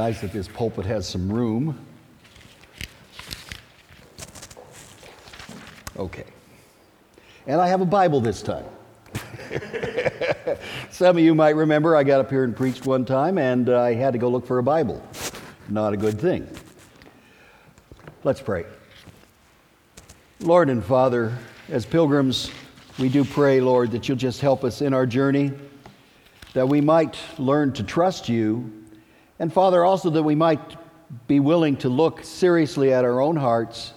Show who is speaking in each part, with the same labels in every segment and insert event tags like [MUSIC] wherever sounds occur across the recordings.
Speaker 1: Nice that this pulpit has some room. Okay. And I have a Bible this time. [LAUGHS] Some of you might remember I got up here and preached one time and uh, I had to go look for a Bible. Not a good thing. Let's pray. Lord and Father, as pilgrims, we do pray, Lord, that you'll just help us in our journey, that we might learn to trust you, and Father, also that we might be willing to look seriously at our own hearts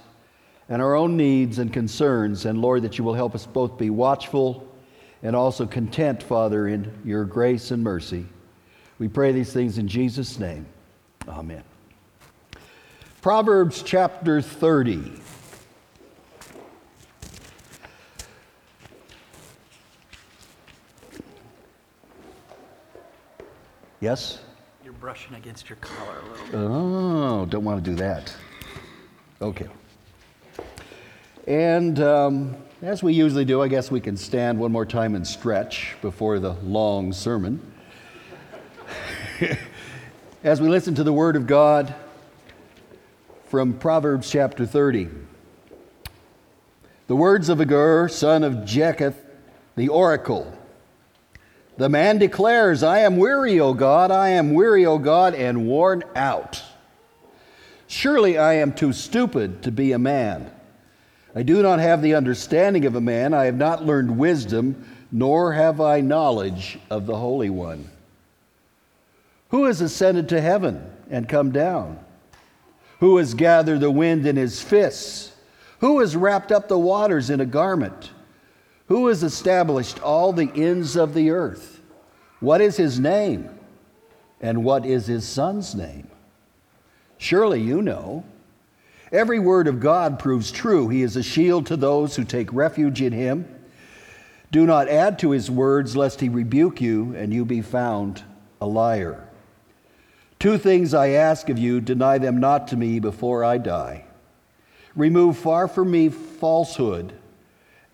Speaker 1: and our own needs and concerns, and Lord, that you will help us both be watchful and also content, Father, in your grace and mercy. We pray these things in Jesus' name. Amen. Proverbs chapter 30. Yes?
Speaker 2: Brushing against your collar a little bit.
Speaker 1: Oh, don't want to do that. Okay. And um, as we usually do, I guess we can stand one more time and stretch before the long sermon. [LAUGHS] as we listen to the Word of God from Proverbs chapter 30. The words of Agur, son of Jakeh, the oracle. The man declares, I am weary, O God, I am weary, O God, and worn out. Surely I am too stupid to be a man. I do not have the understanding of a man, I have not learned wisdom, nor have I knowledge of the Holy One. Who has ascended to heaven and come down? Who has gathered the wind in his fists? Who has wrapped up the waters in a garment? Who has established all the ends of the earth? What is his name? And what is his son's name? Surely you know. Every word of God proves true. He is a shield to those who take refuge in him. Do not add to his words, lest he rebuke you and you be found a liar. Two things I ask of you, deny them not to me before I die. Remove far from me falsehood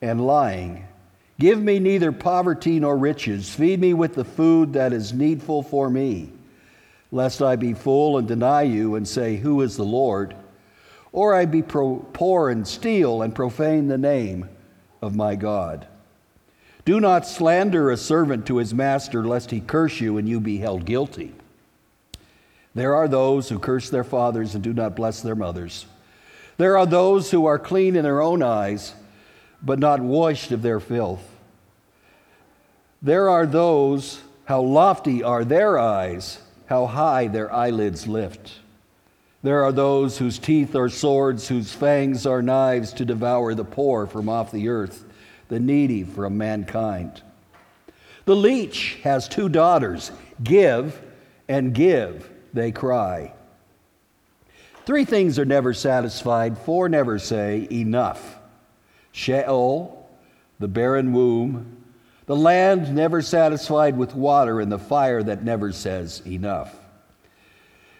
Speaker 1: and lying. Give me neither poverty nor riches. Feed me with the food that is needful for me, lest I be full and deny you and say, Who is the Lord? Or I be pro- poor and steal and profane the name of my God. Do not slander a servant to his master, lest he curse you and you be held guilty. There are those who curse their fathers and do not bless their mothers. There are those who are clean in their own eyes, but not washed of their filth. There are those, how lofty are their eyes, how high their eyelids lift. There are those whose teeth are swords, whose fangs are knives to devour the poor from off the earth, the needy from mankind. The leech has two daughters. Give and give, they cry. Three things are never satisfied, four never say enough Sheol, the barren womb, the land never satisfied with water, and the fire that never says enough.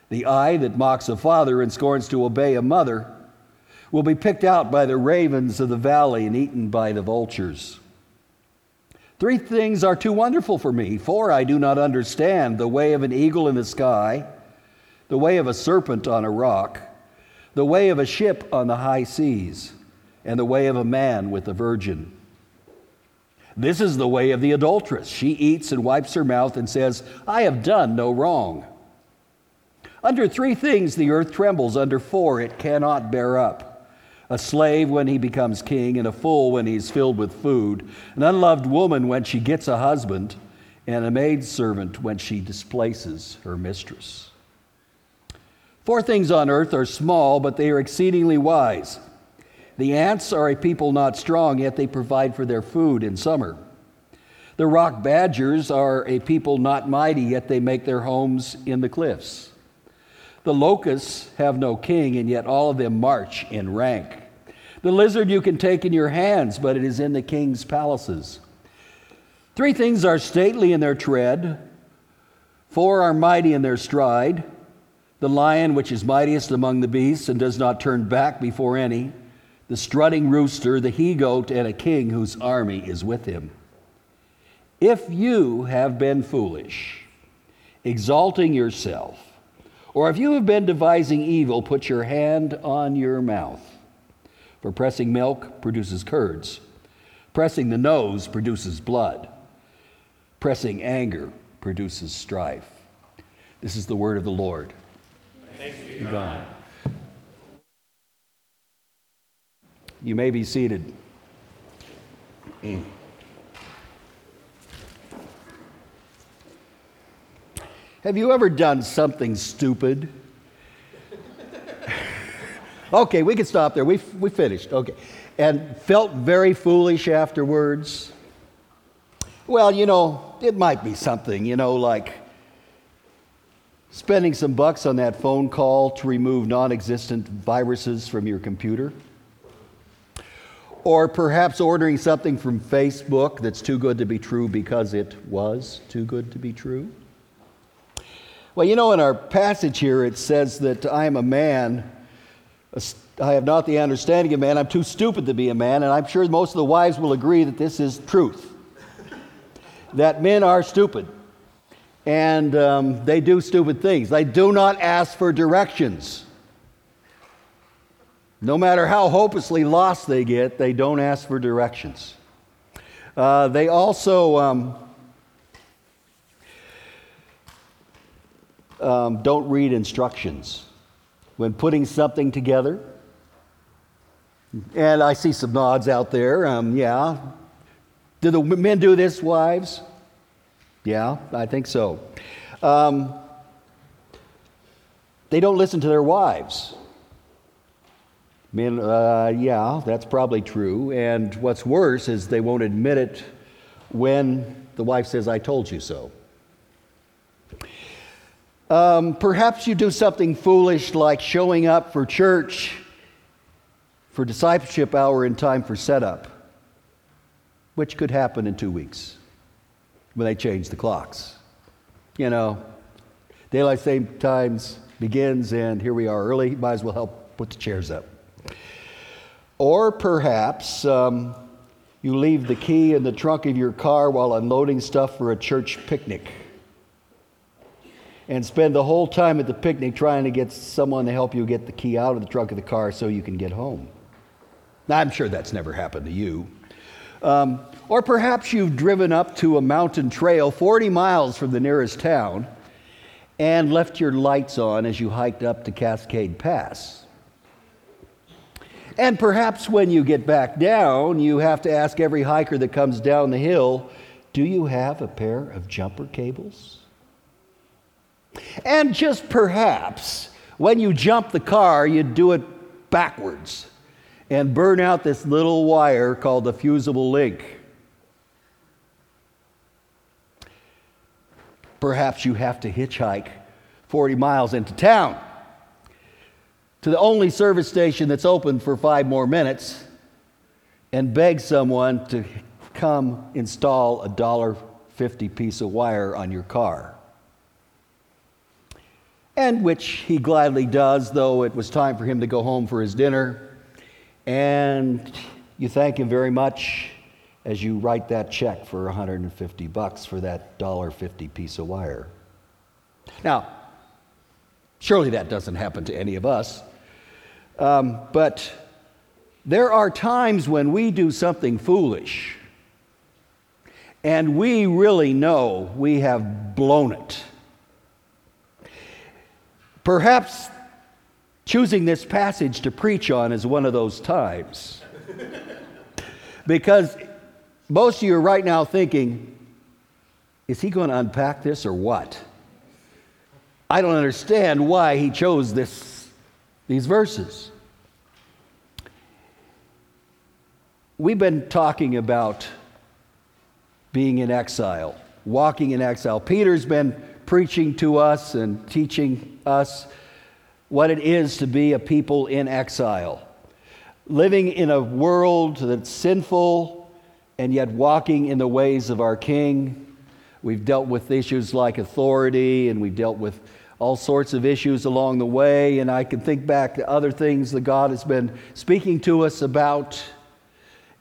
Speaker 1: The eye that mocks a father and scorns to obey a mother will be picked out by the ravens of the valley and eaten by the vultures. Three things are too wonderful for me. Four I do not understand the way of an eagle in the sky, the way of a serpent on a rock, the way of a ship on the high seas, and the way of a man with a virgin. This is the way of the adulteress. She eats and wipes her mouth and says, I have done no wrong. Under three things the earth trembles, under four it cannot bear up a slave when he becomes king, and a fool when he's filled with food, an unloved woman when she gets a husband, and a maidservant when she displaces her mistress. Four things on earth are small, but they are exceedingly wise. The ants are a people not strong, yet they provide for their food in summer. The rock badgers are a people not mighty, yet they make their homes in the cliffs. The locusts have no king, and yet all of them march in rank. The lizard you can take in your hands, but it is in the king's palaces. Three things are stately in their tread, four are mighty in their stride the lion, which is mightiest among the beasts and does not turn back before any, the strutting rooster, the he goat, and a king whose army is with him. If you have been foolish, exalting yourself, Or if you have been devising evil, put your hand on your mouth. For pressing milk produces curds, pressing the nose produces blood, pressing anger produces strife. This is the word of the Lord. Thanks be God. You may be seated. Have you ever done something stupid? [LAUGHS] okay, we can stop there. We, we finished. Okay. And felt very foolish afterwards? Well, you know, it might be something, you know, like spending some bucks on that phone call to remove non existent viruses from your computer. Or perhaps ordering something from Facebook that's too good to be true because it was too good to be true. Well, you know, in our passage here, it says that I am a man. I have not the understanding of man. I'm too stupid to be a man. And I'm sure most of the wives will agree that this is truth. that men are stupid. And um, they do stupid things. They do not ask for directions. No matter how hopelessly lost they get, they don't ask for directions. Uh, they also um, um, don't read instructions when putting something together. And I see some nods out there. Um, yeah. Do the men do this, wives? Yeah, I think so. Um, they don't listen to their wives. Men, uh, yeah, that's probably true. And what's worse is they won't admit it when the wife says, I told you so. Um, perhaps you do something foolish like showing up for church for discipleship hour in time for setup, which could happen in two weeks when they change the clocks. You know, daylight saving times begins, and here we are early. Might as well help put the chairs up. Or perhaps um, you leave the key in the trunk of your car while unloading stuff for a church picnic and spend the whole time at the picnic trying to get someone to help you get the key out of the trunk of the car so you can get home. Now, I'm sure that's never happened to you. Um, or perhaps you've driven up to a mountain trail 40 miles from the nearest town and left your lights on as you hiked up to Cascade Pass. And perhaps when you get back down, you have to ask every hiker that comes down the hill, Do you have a pair of jumper cables? And just perhaps, when you jump the car, you do it backwards and burn out this little wire called the fusible link. Perhaps you have to hitchhike 40 miles into town to the only service station that's open for five more minutes and beg someone to come install a dollar fifty piece of wire on your car. And which he gladly does, though it was time for him to go home for his dinner. And you thank him very much as you write that check for 150 bucks for that dollar fifty piece of wire. Now, surely that doesn't happen to any of us. Um, but there are times when we do something foolish and we really know we have blown it. Perhaps choosing this passage to preach on is one of those times. [LAUGHS] because most of you are right now thinking, is he going to unpack this or what? I don't understand why he chose this these verses. We've been talking about being in exile, walking in exile. Peter's been preaching to us and teaching us what it is to be a people in exile, living in a world that's sinful and yet walking in the ways of our King. We've dealt with issues like authority and we've dealt with all sorts of issues along the way, and I can think back to other things that God has been speaking to us about,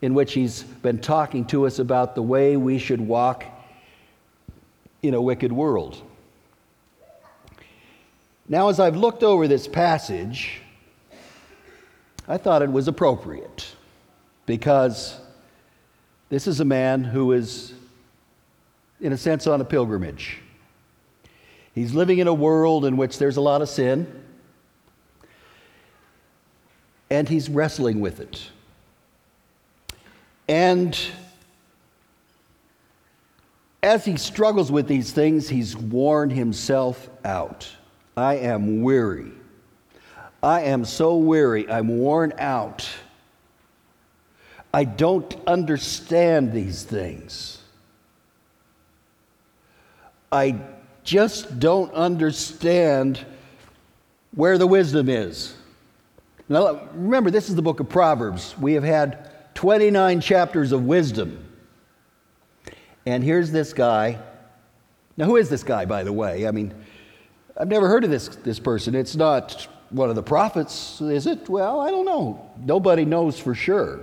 Speaker 1: in which He's been talking to us about the way we should walk in a wicked world. Now, as I've looked over this passage, I thought it was appropriate because this is a man who is, in a sense, on a pilgrimage. He's living in a world in which there's a lot of sin, and he's wrestling with it. And as he struggles with these things, he's worn himself out. I am weary. I am so weary. I'm worn out. I don't understand these things. I just don't understand where the wisdom is. Now, remember, this is the book of Proverbs. We have had 29 chapters of wisdom. And here's this guy. Now, who is this guy, by the way? I mean, I've never heard of this, this person. It's not one of the prophets, is it? Well, I don't know. Nobody knows for sure.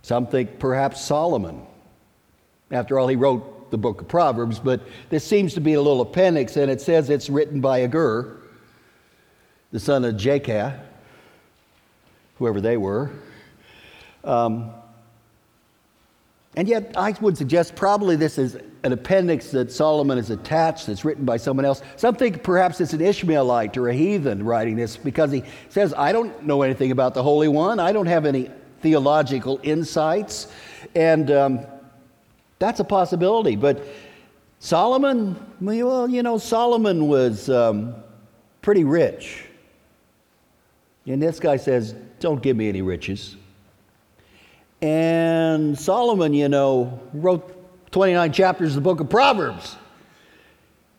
Speaker 1: Some think perhaps Solomon. After all, he wrote the book of Proverbs, but this seems to be a little appendix, and it says it's written by Agur, the son of Jakeh, whoever they were. Um, and yet, I would suggest probably this is an appendix that Solomon has attached that's written by someone else. Some think perhaps it's an Ishmaelite or a heathen writing this because he says, I don't know anything about the Holy One. I don't have any theological insights. And um, that's a possibility. But Solomon, well, you know, Solomon was um, pretty rich. And this guy says, Don't give me any riches. And Solomon, you know, wrote 29 chapters of the book of Proverbs.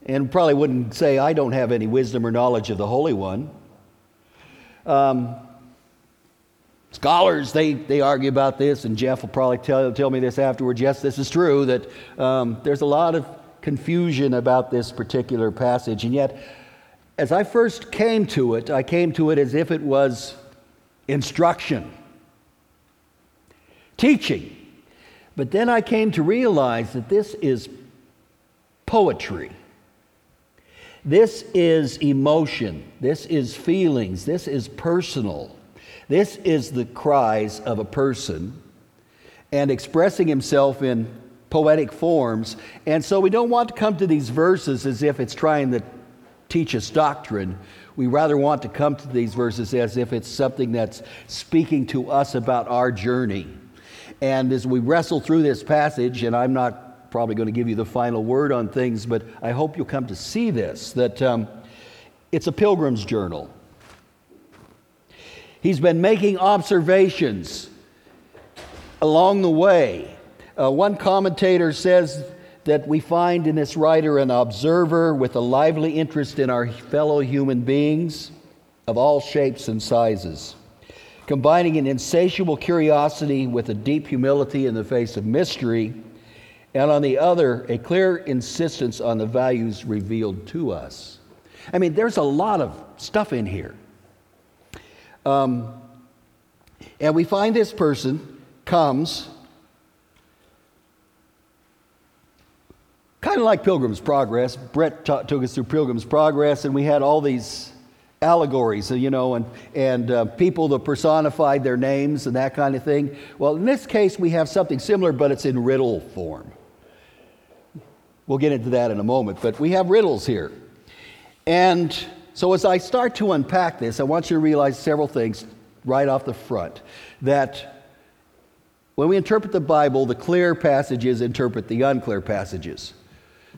Speaker 1: And probably wouldn't say, I don't have any wisdom or knowledge of the Holy One. Um, scholars, they, they argue about this, and Jeff will probably tell, tell me this afterwards. Yes, this is true, that um, there's a lot of confusion about this particular passage. And yet, as I first came to it, I came to it as if it was instruction teaching. But then I came to realize that this is poetry. This is emotion. This is feelings. This is personal. This is the cries of a person and expressing himself in poetic forms. And so we don't want to come to these verses as if it's trying to teach us doctrine. We rather want to come to these verses as if it's something that's speaking to us about our journey. And as we wrestle through this passage, and I'm not probably going to give you the final word on things, but I hope you'll come to see this that um, it's a pilgrim's journal. He's been making observations along the way. Uh, one commentator says that we find in this writer an observer with a lively interest in our fellow human beings of all shapes and sizes combining an insatiable curiosity with a deep humility in the face of mystery, and on the other, a clear insistence on the values revealed to us. I mean, there's a lot of stuff in here. Um, and we find this person comes kind of like Pilgrim's Progress. Brett ta- took us through Pilgrim's Progress, and we had all these allegories, you know, and, and uh, people that personified their names and that kind of thing. Well, in this case, we have something similar, but it's in riddle form. We'll get into that in a moment, but we have riddles here. And so, as I start to unpack this, I want you to realize several things right off the front. That when we interpret the Bible, the clear passages interpret the unclear passages.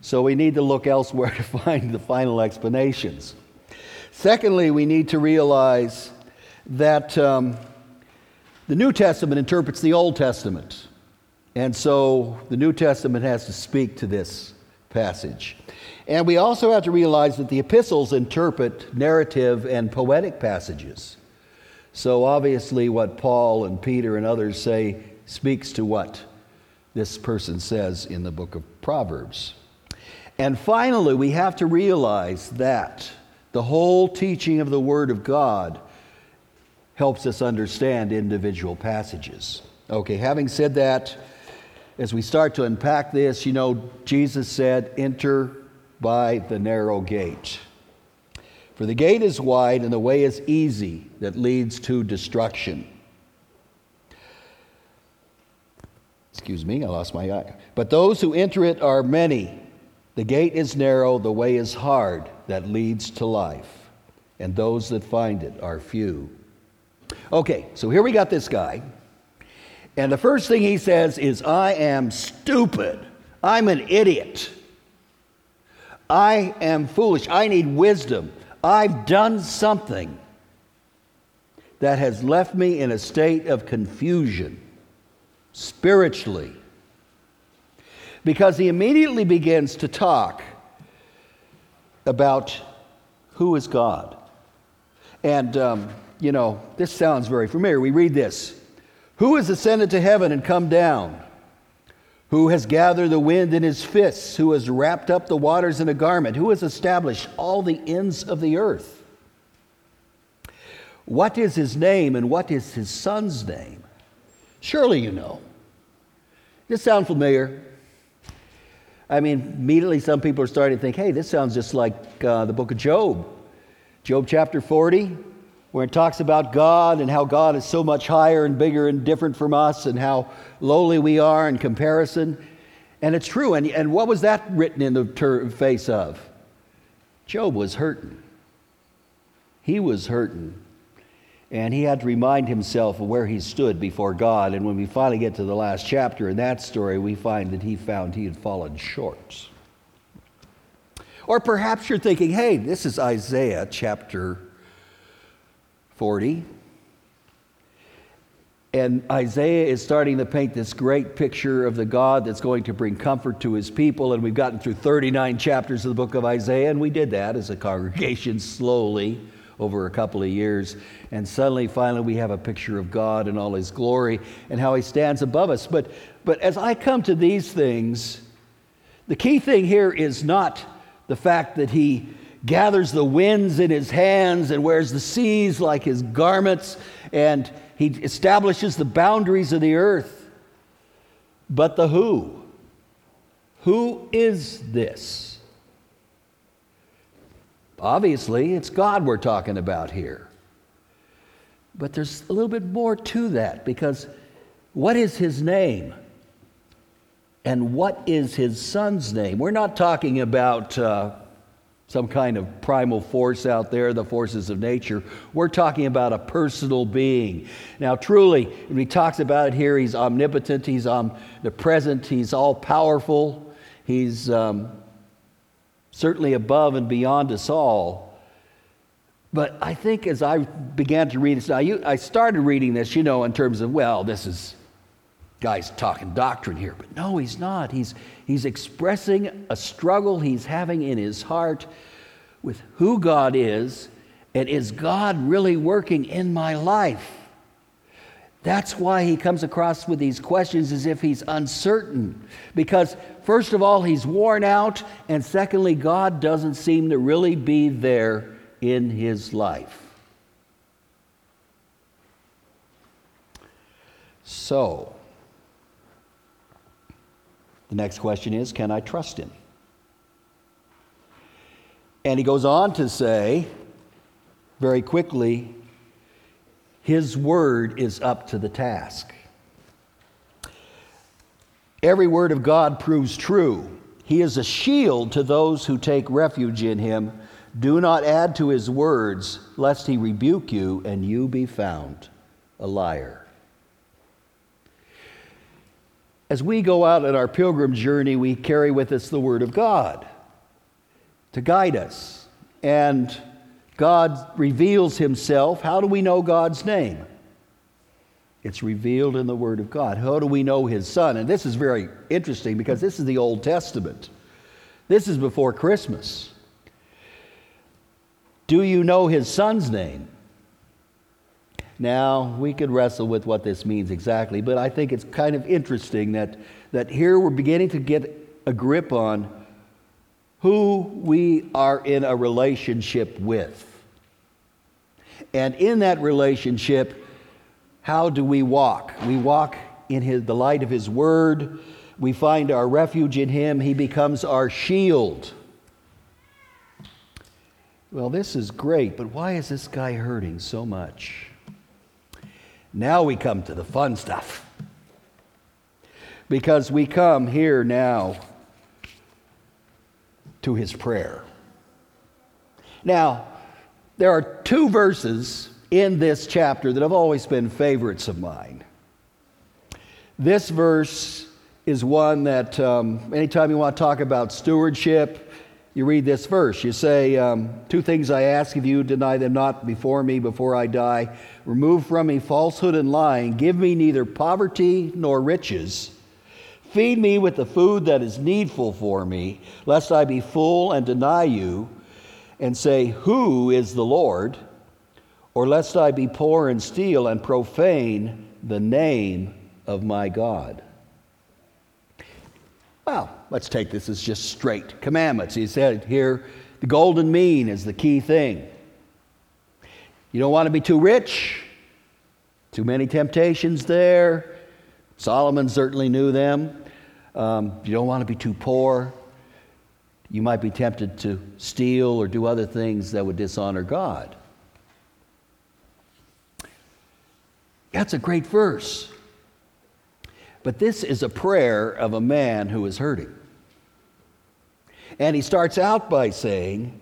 Speaker 1: So, we need to look elsewhere [LAUGHS] to find the final explanations. Secondly, we need to realize that um, the New Testament interprets the Old Testament. And so the New Testament has to speak to this passage. And we also have to realize that the epistles interpret narrative and poetic passages. So obviously, what Paul and Peter and others say speaks to what this person says in the book of Proverbs. And finally, we have to realize that the whole teaching of the Word of God helps us understand individual passages. Okay, having said that, as we start to unpack this, you know, Jesus said, Enter by the narrow gate. For the gate is wide and the way is easy that leads to destruction. Excuse me, I lost my eye. But those who enter it are many. The gate is narrow, the way is hard that leads to life, and those that find it are few. Okay, so here we got this guy. And the first thing he says is, I am stupid. I'm an idiot. I am foolish. I need wisdom. I've done something that has left me in a state of confusion spiritually. Because he immediately begins to talk about who is God. And, um, you know, this sounds very familiar. We read this Who has ascended to heaven and come down? Who has gathered the wind in his fists? Who has wrapped up the waters in a garment? Who has established all the ends of the earth? What is his name and what is his son's name? Surely you know. This sound familiar? I mean, immediately some people are starting to think, hey, this sounds just like uh, the book of Job. Job chapter 40, where it talks about God and how God is so much higher and bigger and different from us and how lowly we are in comparison. And it's true. And, and what was that written in the ter- face of? Job was hurting. He was hurting. And he had to remind himself of where he stood before God. And when we finally get to the last chapter in that story, we find that he found he had fallen short. Or perhaps you're thinking, hey, this is Isaiah chapter 40. And Isaiah is starting to paint this great picture of the God that's going to bring comfort to his people. And we've gotten through 39 chapters of the book of Isaiah, and we did that as a congregation slowly over a couple of years. And suddenly, finally, we have a picture of God and all his glory and how he stands above us. But, but as I come to these things, the key thing here is not the fact that he gathers the winds in his hands and wears the seas like his garments, and he establishes the boundaries of the earth. But the who? Who is this? Obviously, it's God we're talking about here. But there's a little bit more to that because what is his name? And what is his son's name? We're not talking about uh, some kind of primal force out there, the forces of nature. We're talking about a personal being. Now, truly, when he talks about it here, he's omnipotent, he's omnipresent, he's all powerful, he's um, certainly above and beyond us all. But I think as I began to read this, you, I started reading this, you know, in terms of, well, this is guy's talking doctrine here. But no, he's not. He's, he's expressing a struggle he's having in his heart with who God is and is God really working in my life? That's why he comes across with these questions as if he's uncertain. Because, first of all, he's worn out, and secondly, God doesn't seem to really be there in his life. So, the next question is Can I trust him? And he goes on to say, very quickly, his word is up to the task. Every word of God proves true. He is a shield to those who take refuge in him. Do not add to his words, lest he rebuke you and you be found a liar. As we go out on our pilgrim journey, we carry with us the Word of God to guide us. And God reveals himself. How do we know God's name? It's revealed in the Word of God. How do we know His Son? And this is very interesting because this is the Old Testament. This is before Christmas. Do you know His Son's name? Now, we could wrestle with what this means exactly, but I think it's kind of interesting that, that here we're beginning to get a grip on who we are in a relationship with. And in that relationship, how do we walk? We walk in his, the light of His Word. We find our refuge in Him. He becomes our shield. well, this is great, but why is this guy hurting so much? Now we come to the fun stuff. Because we come here now to his prayer. Now, there are two verses in this chapter that have always been favorites of mine. This verse is one that um, anytime you want to talk about stewardship, you read this verse. You say, um, Two things I ask of you, deny them not before me before I die. Remove from me falsehood and lying. Give me neither poverty nor riches. Feed me with the food that is needful for me, lest I be full and deny you and say, Who is the Lord? Or lest I be poor and steal and profane the name of my God. Well, let's take this as just straight commandments. He said here, the golden mean is the key thing. You don't want to be too rich, too many temptations there. Solomon certainly knew them. Um, you don't want to be too poor. You might be tempted to steal or do other things that would dishonor God. That's a great verse. But this is a prayer of a man who is hurting. And he starts out by saying,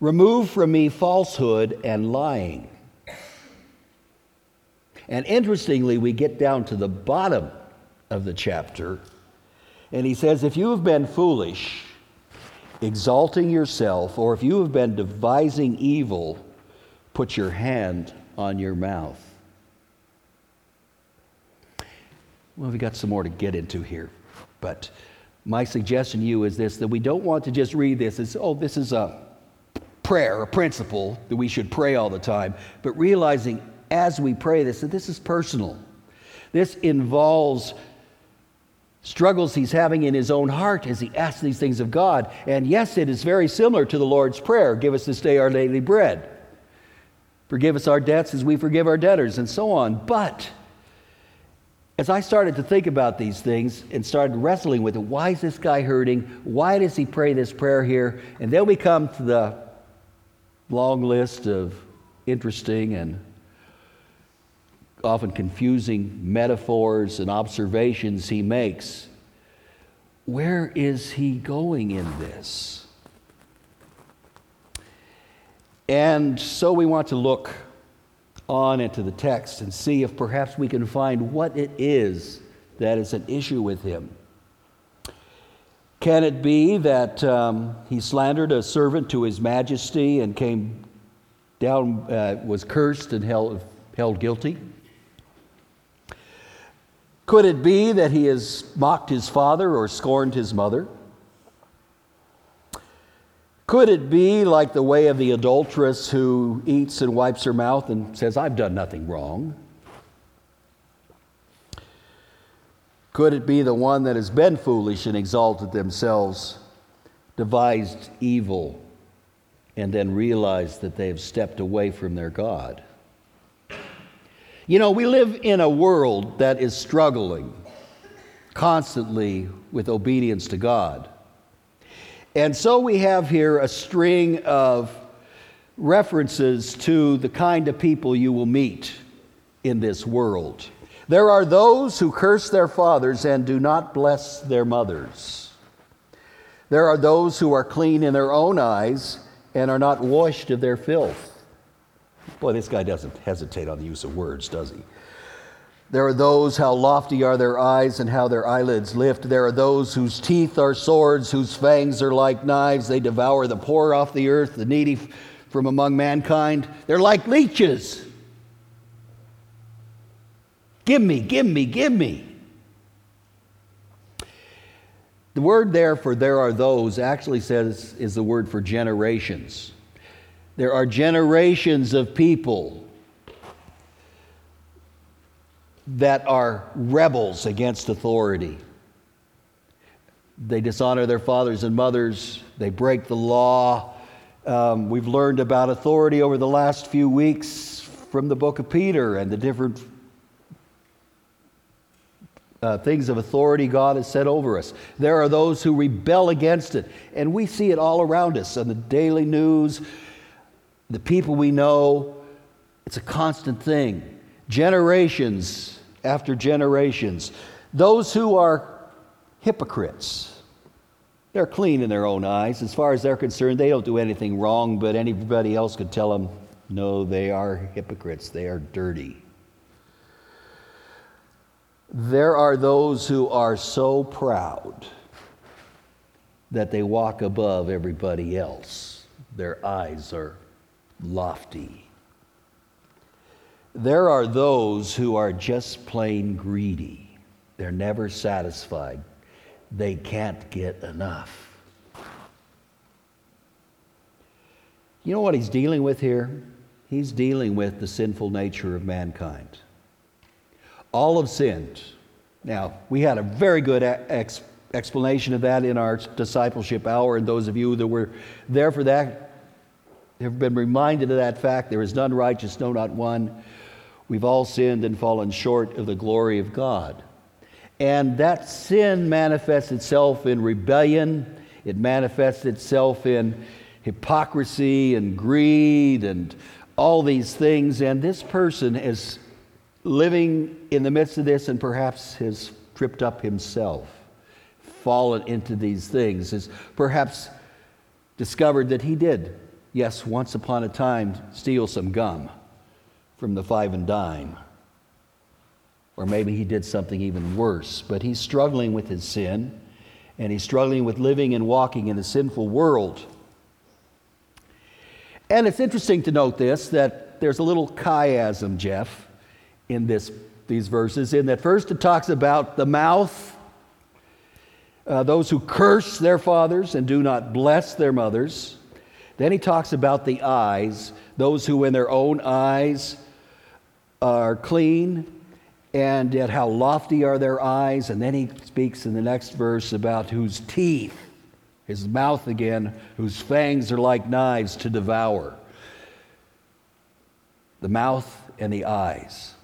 Speaker 1: Remove from me falsehood and lying. And interestingly, we get down to the bottom of the chapter, and he says, If you have been foolish, exalting yourself, or if you have been devising evil, put your hand on your mouth. Well, we got some more to get into here, but my suggestion to you is this that we don't want to just read this as, oh, this is a prayer, a principle that we should pray all the time, but realizing as we pray this that this is personal. This involves struggles he's having in his own heart as he asks these things of God. And yes, it is very similar to the Lord's Prayer Give us this day our daily bread. Forgive us our debts as we forgive our debtors, and so on. But as I started to think about these things and started wrestling with it, why is this guy hurting? Why does he pray this prayer here? And then we come to the long list of interesting and often confusing metaphors and observations he makes. Where is he going in this? And so we want to look on into the text and see if perhaps we can find what it is that is an issue with him. Can it be that um, he slandered a servant to his majesty and came down, uh, was cursed and held, held guilty? Could it be that he has mocked his father or scorned his mother? Could it be like the way of the adulteress who eats and wipes her mouth and says, I've done nothing wrong? Could it be the one that has been foolish and exalted themselves, devised evil, and then realized that they have stepped away from their God? You know, we live in a world that is struggling constantly with obedience to God. And so we have here a string of references to the kind of people you will meet in this world. There are those who curse their fathers and do not bless their mothers. There are those who are clean in their own eyes and are not washed of their filth. Boy, this guy doesn't hesitate on the use of words, does he? There are those, how lofty are their eyes and how their eyelids lift. There are those whose teeth are swords, whose fangs are like knives. They devour the poor off the earth, the needy from among mankind. They're like leeches. Give me, give me, give me. The word there for there are those actually says is the word for generations. There are generations of people that are rebels against authority. They dishonor their fathers and mothers, they break the law. Um, we've learned about authority over the last few weeks from the book of Peter and the different uh, things of authority God has set over us. There are those who rebel against it, and we see it all around us on the daily news. the people we know, it's a constant thing. Generations after generations. Those who are hypocrites, they're clean in their own eyes. As far as they're concerned, they don't do anything wrong, but anybody else could tell them, no, they are hypocrites. They are dirty. There are those who are so proud that they walk above everybody else. Their eyes are lofty. There are those who are just plain greedy. They're never satisfied. They can't get enough. You know what he's dealing with here? He's dealing with the sinful nature of mankind. All have sinned. Now, we had a very good ex- explanation of that in our discipleship hour, and those of you that were there for that have been reminded of that fact. There is none righteous, no, not one. We've all sinned and fallen short of the glory of God. And that sin manifests itself in rebellion, it manifests itself in hypocrisy and greed and all these things. And this person is living in the midst of this and perhaps has tripped up himself, fallen into these things, has perhaps discovered that he did, yes, once upon a time, steal some gum from the five and dime. Or maybe he did something even worse, but he's struggling with his sin and he's struggling with living and walking in a sinful world. And it's interesting to note this that there's a little chiasm, Jeff, in this, these verses, in that first it talks about the mouth, uh, those who curse their fathers and do not bless their mothers. Then he talks about the eyes, those who in their own eyes are clean, and yet how lofty are their eyes. And then he speaks in the next verse about whose teeth, his mouth again, whose fangs are like knives to devour. The mouth and the eyes.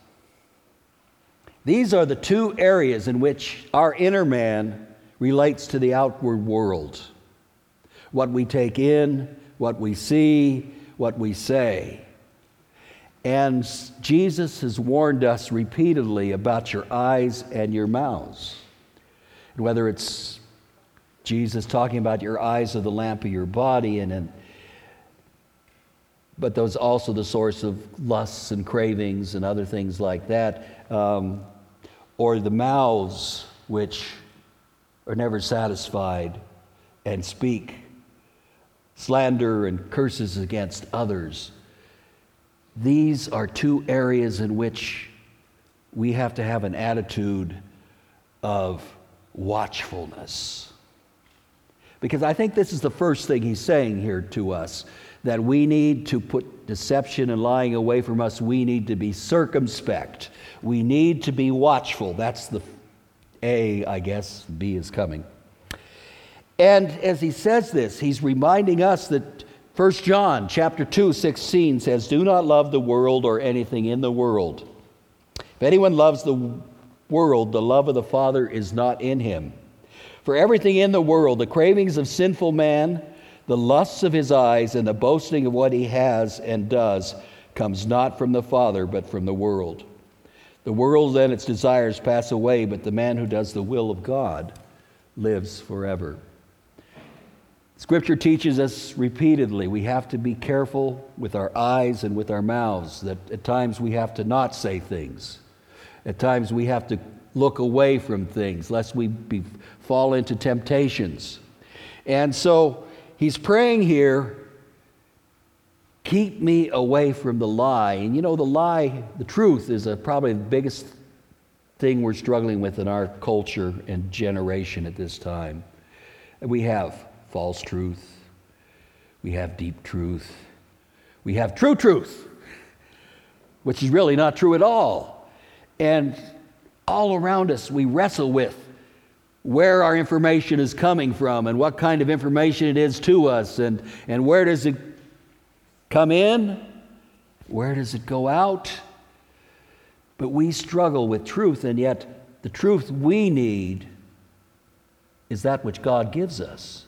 Speaker 1: These are the two areas in which our inner man relates to the outward world what we take in, what we see, what we say. And Jesus has warned us repeatedly about your eyes and your mouths. And whether it's Jesus talking about your eyes are the lamp of your body, and, and but those also the source of lusts and cravings and other things like that. Um, or the mouths which are never satisfied and speak slander and curses against others. These are two areas in which we have to have an attitude of watchfulness. Because I think this is the first thing he's saying here to us that we need to put deception and lying away from us. We need to be circumspect. We need to be watchful. That's the A, I guess. B is coming. And as he says this, he's reminding us that 1 John chapter 2, 16 says, Do not love the world or anything in the world. If anyone loves the world, the love of the Father is not in him. For everything in the world, the cravings of sinful man, the lusts of his eyes and the boasting of what he has and does comes not from the Father, but from the world. The world and its desires pass away, but the man who does the will of God lives forever. Scripture teaches us repeatedly we have to be careful with our eyes and with our mouths, that at times we have to not say things. At times we have to look away from things lest we be, fall into temptations. And so he's praying here keep me away from the lie. And you know, the lie, the truth, is a, probably the biggest thing we're struggling with in our culture and generation at this time. We have false truth, we have deep truth, we have true truth, which is really not true at all. And all around us, we wrestle with where our information is coming from and what kind of information it is to us and, and where does it come in, where does it go out. But we struggle with truth, and yet the truth we need is that which God gives us.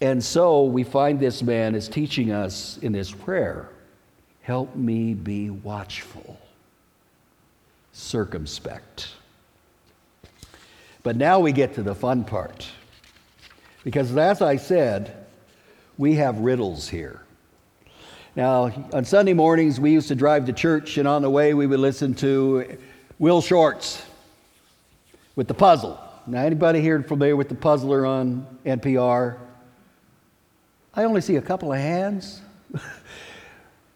Speaker 1: And so we find this man is teaching us in this prayer help me be watchful, circumspect. But now we get to the fun part. Because as I said, we have riddles here. Now, on Sunday mornings, we used to drive to church, and on the way, we would listen to Will Shortz with the puzzle. Now, anybody here familiar with the puzzler on NPR? I only see a couple of hands. [LAUGHS]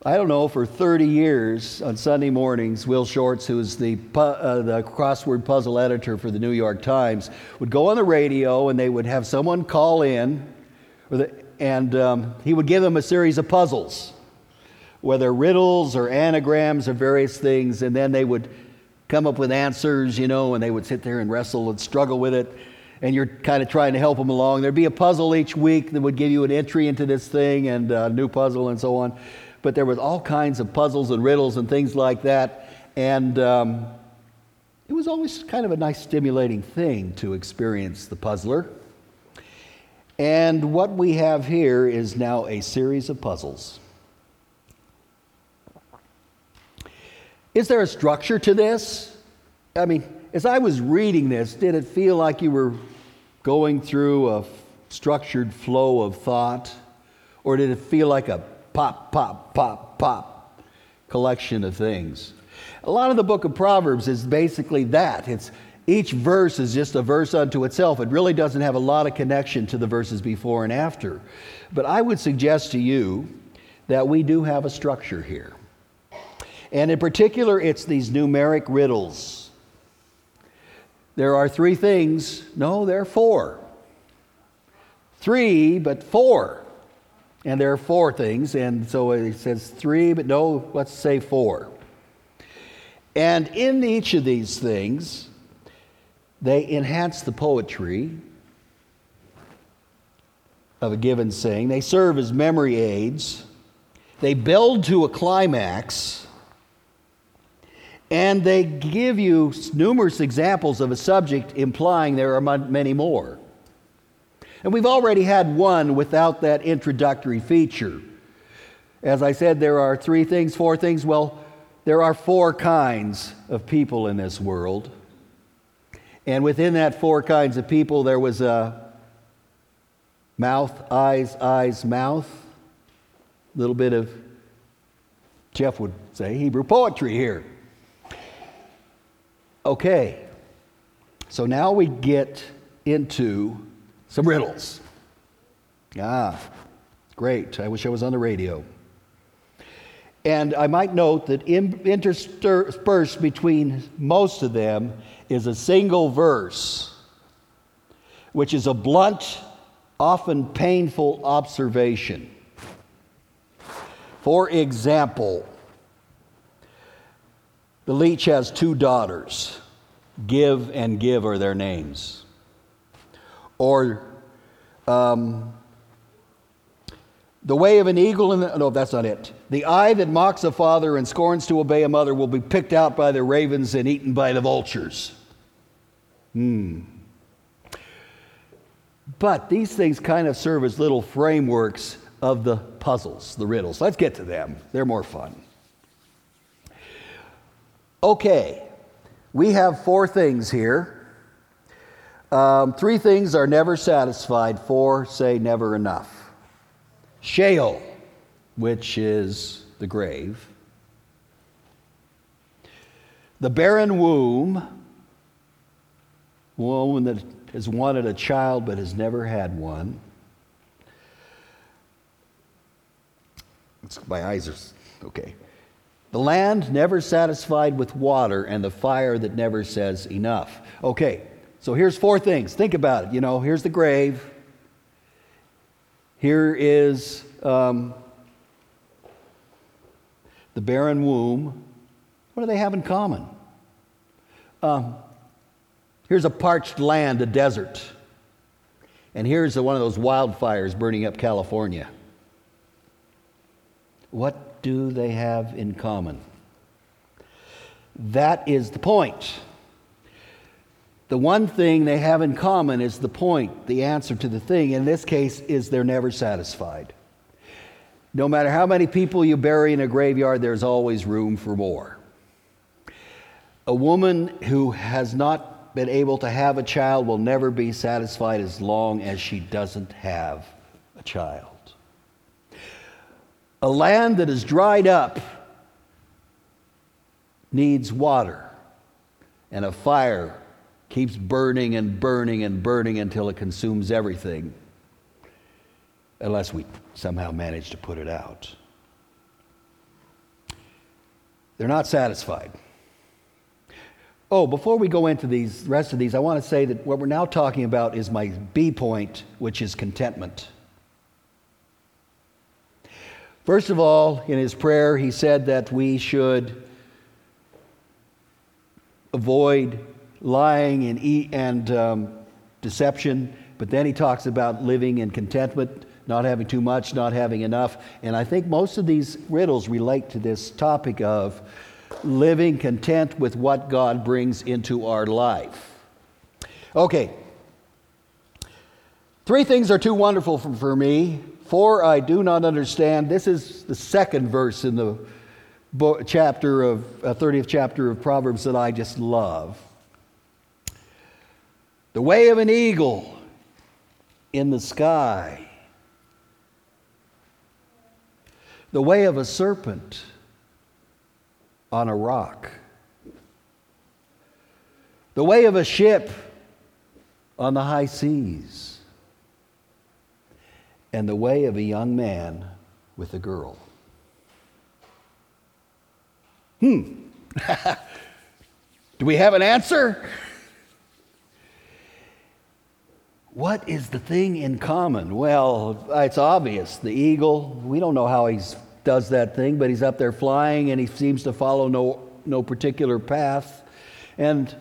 Speaker 1: I don't know, for 30 years on Sunday mornings, Will Shortz, who is the, uh, the crossword puzzle editor for the New York Times, would go on the radio and they would have someone call in, the, and um, he would give them a series of puzzles, whether riddles or anagrams or various things, and then they would come up with answers, you know, and they would sit there and wrestle and struggle with it. And you're kind of trying to help them along. There'd be a puzzle each week that would give you an entry into this thing and a new puzzle and so on but there was all kinds of puzzles and riddles and things like that. And um, it was always kind of a nice, stimulating thing to experience the puzzler. And what we have here is now a series of puzzles. Is there a structure to this? I mean, as I was reading this, did it feel like you were going through a structured flow of thought? Or did it feel like a pop, pop, pop, pop collection of things. A lot of the book of Proverbs is basically that. It's each verse is just a verse unto itself. It really doesn't have a lot of connection to the verses before and after. But I would suggest to you that we do have a structure here. And in particular, it's these numeric riddles. There are three things. No, there are four. Three, but four. And there are four things, and so it says three, but no, let's say four. And in each of these things, they enhance the poetry of a given saying. They serve as memory aids. They build to a climax. And they give you numerous examples of a subject implying there are many more. And we've already had one without that introductory feature. As I said, there are three things, four things. Well, there are four kinds of people in this world. And within that four kinds of people, there was a mouth, eyes, eyes, mouth. A little bit of, Jeff would say, Hebrew poetry here. Okay, so now we get into some riddles. Ah, great. I wish I was on the radio. And I might note that interspersed between most of them is a single verse, which is a blunt, often painful observation. For example, the leech has two daughters. Give and Give are their names. Or um, the way of an eagle no, that's not it. The eye that mocks a father and scorns to obey a mother will be picked out by the ravens and eaten by the vultures. Hmm. But these things kind of serve as little frameworks of the puzzles, the riddles. Let's get to them, they're more fun. Okay, we have four things here um, three things are never satisfied, four say never enough. Sheol, which is the grave. The barren womb, woman that has wanted a child but has never had one. My eyes are okay. The land never satisfied with water, and the fire that never says enough. Okay, so here's four things. Think about it. You know, here's the grave. Here is um, the barren womb. What do they have in common? Um, here's a parched land, a desert. And here's one of those wildfires burning up California. What do they have in common? That is the point. the one thing they have in common is the point, the answer to the thing. In this case, is they're never satisfied. No matter how many people you bury in a graveyard, there's always room for more. A woman who has not been able to have a child will never be satisfied as long as she doesn't have a child. A land that is dried up needs water, and a fire keeps burning and burning and burning until it consumes everything, unless we somehow manage to put it out. They're not satisfied. Oh, before we go into these rest of these, I want to say that what we're now talking about is my B point, which is contentment. First of all, in his prayer, he said that we should avoid lying and, and um, deception, but then he talks about living in contentment, not having too much, not having enough. And I think most of these riddles relate to this topic of living content with what God brings into our life. Okay. Three things are too wonderful for, for me. Four I do not understand. This is the second verse in the chapter of uh, 30th chapter of Proverbs that I just love. The way of an eagle in the sky. The way of a serpent on a rock. The way of a ship on the high seas. And the way of a young man with a girl. Hmm. [LAUGHS] Do we have an answer? What is the thing in common? Well, it's obvious. The eagle, we don't know how he does that thing, but he's up there flying and he seems to follow no, no particular path. And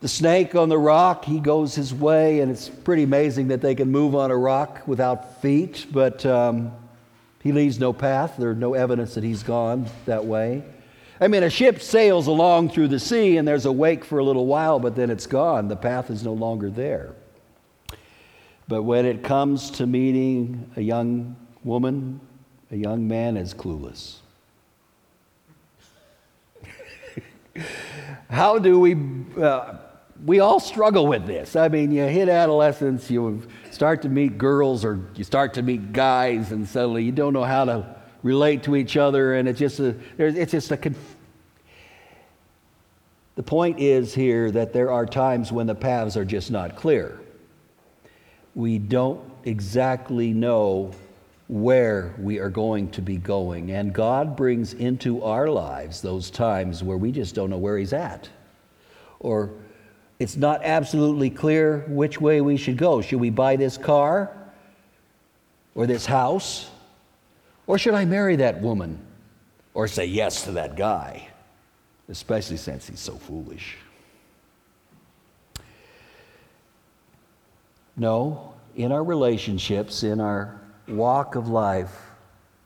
Speaker 1: the snake on the rock, he goes his way, and it's pretty amazing that they can move on a rock without feet, but um, he leaves no path. There's no evidence that he's gone that way. I mean, a ship sails along through the sea, and there's a wake for a little while, but then it's gone. The path is no longer there. But when it comes to meeting a young woman, a young man is clueless. [LAUGHS] How do we? Uh, we all struggle with this. I mean, you hit adolescence, you start to meet girls, or you start to meet guys, and suddenly you don't know how to relate to each other, and it's just a, it's just a. Conf- the point is here that there are times when the paths are just not clear we don't exactly know where we are going to be going. And God brings into our lives those times where we just don't know where He's at. Or it's not absolutely clear which way we should go. Should we buy this car or this house? Or should I marry that woman or say yes to that guy? Especially since he's so foolish. No, in our relationships, in our walk of life,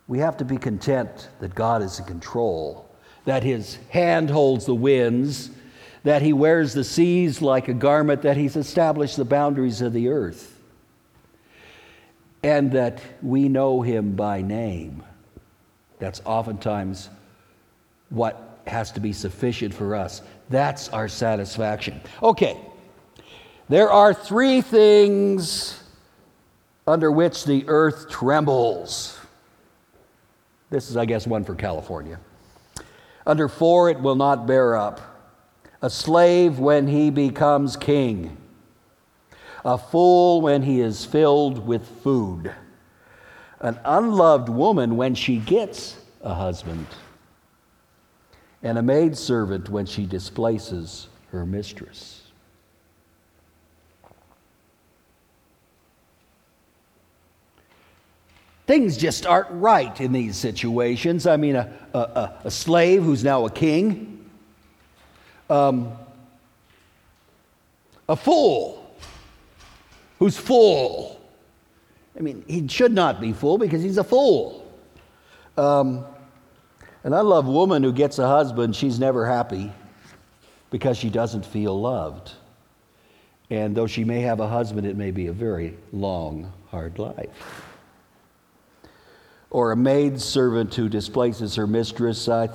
Speaker 1: we have to be content that God is in control, that His hand holds the winds, that He wears the seas like a garment, that He's established the boundaries of the earth, and that we know Him by name. That's oftentimes what has to be sufficient for us. That's our satisfaction. Okay. There are three things under which the earth trembles. This is, I guess, one for California. Under four, it will not bear up. A slave when he becomes king. A fool when he is filled with food. An unloved woman when she gets a husband. And a maidservant when she displaces her mistress. Things just aren't right in these situations. I mean, a, a, a slave who's now a king, um, a fool who's full. I mean, he should not be full because he's a fool. Um, an unloved woman who gets a husband, she's never happy because she doesn't feel loved. And though she may have a husband, it may be a very long, hard life. Or a maid servant who displaces her mistress. I,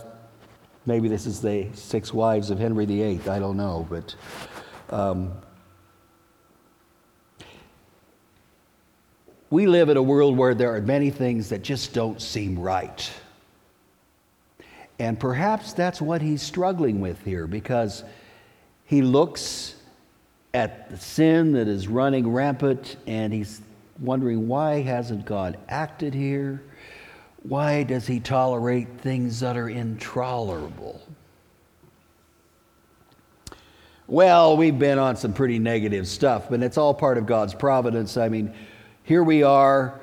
Speaker 1: maybe this is the six wives of Henry VIII, I don't know. But um, we live in a world where there are many things that just don't seem right. And perhaps that's what he's struggling with here because he looks at the sin that is running rampant and he's wondering why hasn't God acted here? Why does he tolerate things that are intolerable? Well, we've been on some pretty negative stuff, but it's all part of God's providence. I mean, here we are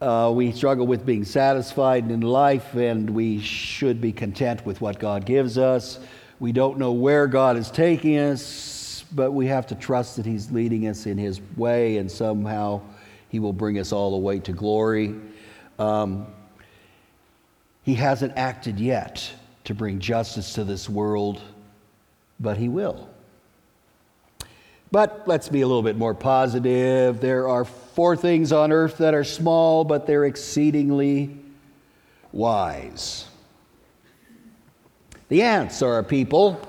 Speaker 1: uh, we struggle with being satisfied in life, and we should be content with what God gives us. We don't know where God is taking us, but we have to trust that He's leading us in His way, and somehow He will bring us all the way to glory. Um, he hasn't acted yet to bring justice to this world, but He will. But let's be a little bit more positive. There are four things on earth that are small, but they're exceedingly wise. The ants are a people,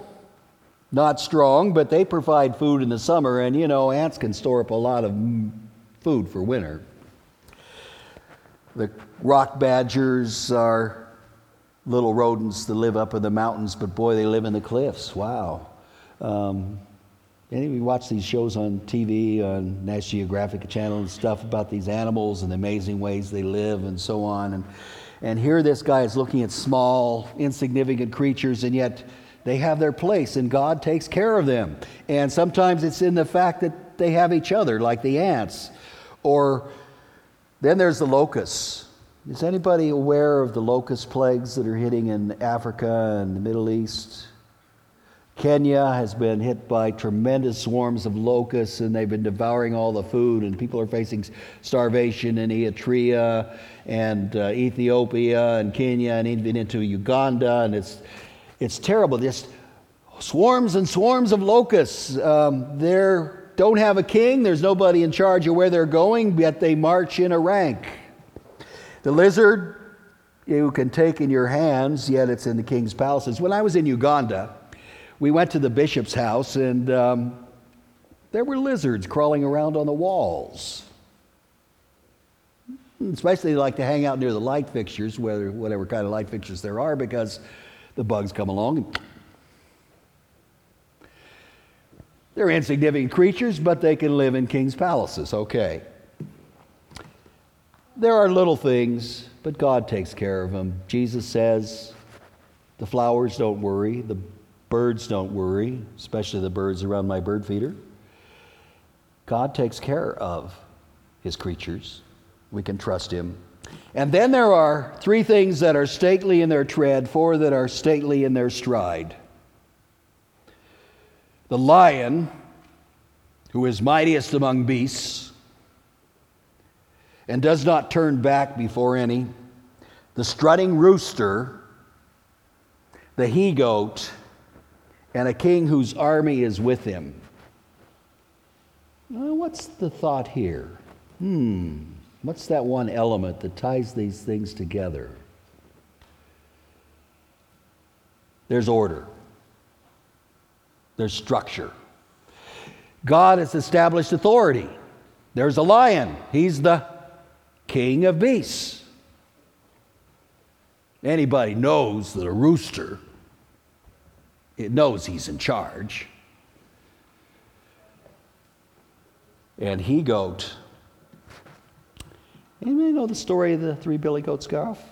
Speaker 1: not strong, but they provide food in the summer, and you know, ants can store up a lot of food for winter. The rock badgers are little rodents that live up in the mountains, but boy, they live in the cliffs. Wow. Um, any of you watch these shows on TV, on National Geographic Channel and stuff about these animals and the amazing ways they live and so on? And, and here this guy is looking at small, insignificant creatures, and yet they have their place, and God takes care of them. And sometimes it's in the fact that they have each other, like the ants. Or then there's the locusts. Is anybody aware of the locust plagues that are hitting in Africa and the Middle East? Kenya has been hit by tremendous swarms of locusts, and they've been devouring all the food, and people are facing starvation in Eritrea and uh, Ethiopia and Kenya and even into Uganda, and it's, it's terrible. Just swarms and swarms of locusts. Um, they don't have a king, there's nobody in charge of where they're going, yet they march in a rank. The lizard you can take in your hands, yet it's in the king's palaces. When I was in Uganda, we went to the bishop's house, and um, there were lizards crawling around on the walls. Especially they like to hang out near the light fixtures, whether, whatever kind of light fixtures there are, because the bugs come along. And they're insignificant creatures, but they can live in king's palaces. Okay. There are little things, but God takes care of them. Jesus says, the flowers don't worry, the Birds don't worry, especially the birds around my bird feeder. God takes care of his creatures. We can trust him. And then there are three things that are stately in their tread, four that are stately in their stride. The lion, who is mightiest among beasts and does not turn back before any, the strutting rooster, the he goat, and a king whose army is with him. Well, what's the thought here? Hmm, what's that one element that ties these things together? There's order, there's structure. God has established authority. There's a lion, he's the king of beasts. Anybody knows that a rooster it knows he's in charge. And he goat. Anybody know the story of the three billy goats, Gruff?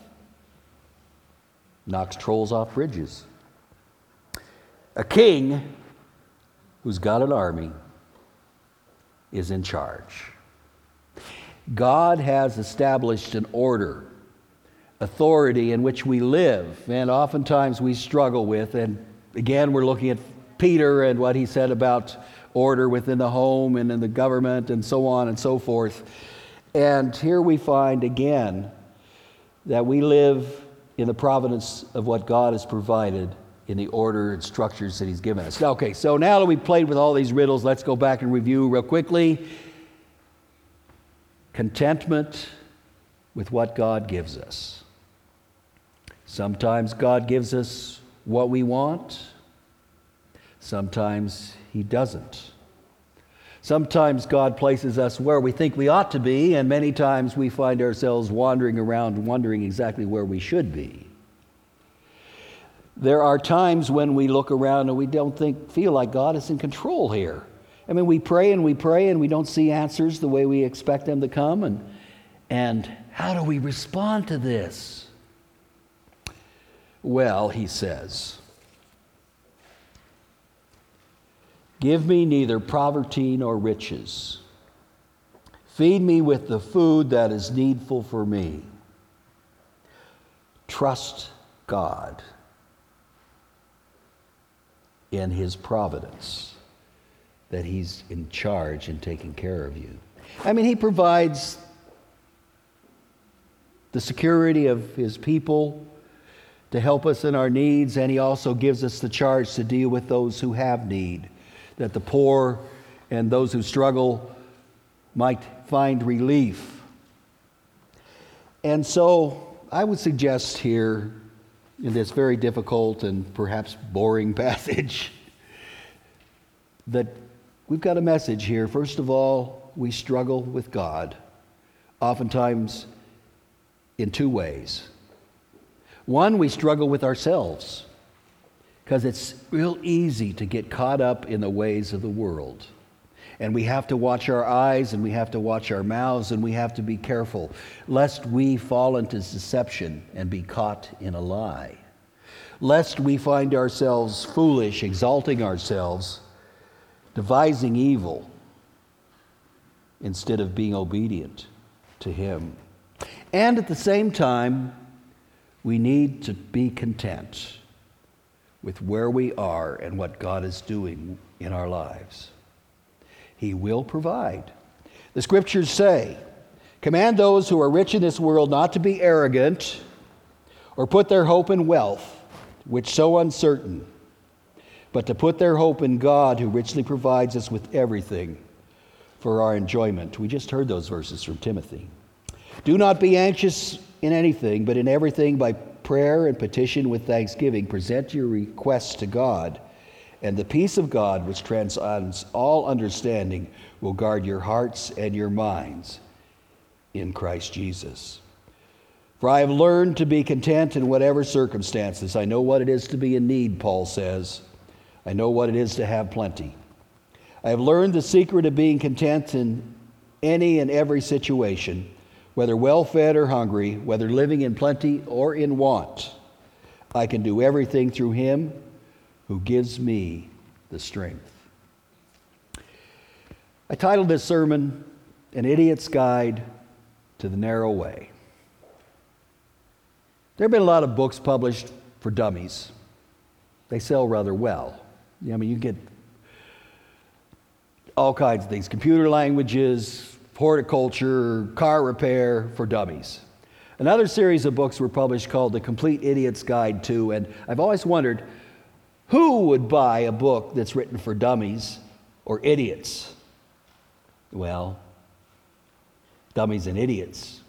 Speaker 1: Knocks trolls off bridges. A king who's got an army is in charge. God has established an order, authority in which we live, and oftentimes we struggle with, and Again, we're looking at Peter and what he said about order within the home and in the government and so on and so forth. And here we find again that we live in the providence of what God has provided in the order and structures that He's given us. Okay, so now that we've played with all these riddles, let's go back and review real quickly. Contentment with what God gives us. Sometimes God gives us what we want, sometimes He doesn't. Sometimes God places us where we think we ought to be, and many times we find ourselves wandering around wondering exactly where we should be. There are times when we look around and we don't think, feel like God is in control here. I mean, we pray and we pray and we don't see answers the way we expect them to come. And, and how do we respond to this? Well, he says, Give me neither poverty nor riches. Feed me with the food that is needful for me. Trust God in His providence, that He's in charge and taking care of you. I mean, He provides the security of His people to help us in our needs, and He also gives us the charge to deal with those who have need that the poor and those who struggle might find relief. And so I would suggest here in this very difficult and perhaps boring [LAUGHS] passage that we've got a message here. First of all, we struggle with God, oftentimes in two ways. One, we struggle with ourselves because it's real easy to get caught up in the ways of the world. And we have to watch our eyes and we have to watch our mouths and we have to be careful lest we fall into deception and be caught in a lie. Lest we find ourselves foolish, exalting ourselves, devising evil instead of being obedient to Him. And at the same time, we need to be content with where we are and what God is doing in our lives. He will provide. The scriptures say, Command those who are rich in this world not to be arrogant or put their hope in wealth, which so uncertain, but to put their hope in God who richly provides us with everything for our enjoyment. We just heard those verses from Timothy. Do not be anxious in anything, but in everything by prayer and petition with thanksgiving, present your requests to God, and the peace of God, which transcends all understanding, will guard your hearts and your minds in Christ Jesus. For I have learned to be content in whatever circumstances. I know what it is to be in need, Paul says. I know what it is to have plenty. I have learned the secret of being content in any and every situation whether well fed or hungry, whether living in plenty or in want. I can do everything through him who gives me the strength. I titled this sermon, An Idiot's Guide to the Narrow Way. There have been a lot of books published for dummies. They sell rather well. I mean, you get all kinds of things computer languages, horticulture, car repair for dummies. Another series of books were published called The Complete Idiot's Guide to, and I've always wondered who would buy a book that's written for dummies or idiots? Well, dummies and idiots.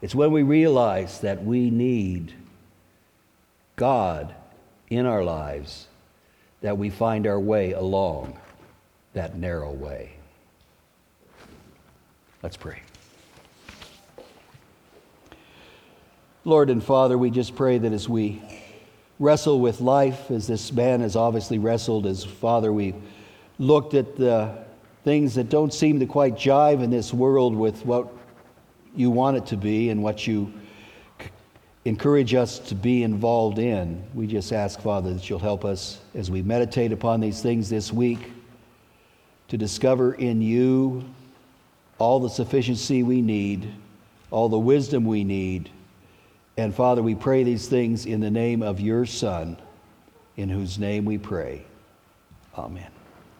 Speaker 1: It's when we realize that we need God in our lives that we find our way along that narrow way. Let's pray. Lord and Father, we just pray that as we wrestle with life, as this man has obviously wrestled, as Father, we looked at the things that don't seem to quite jive in this world with what you want it to be and what you encourage us to be involved in. We just ask, Father, that you'll help us as we meditate upon these things this week to discover in you all the sufficiency we need, all the wisdom we need. And Father, we pray these things in the name of your Son, in whose name we pray. Amen.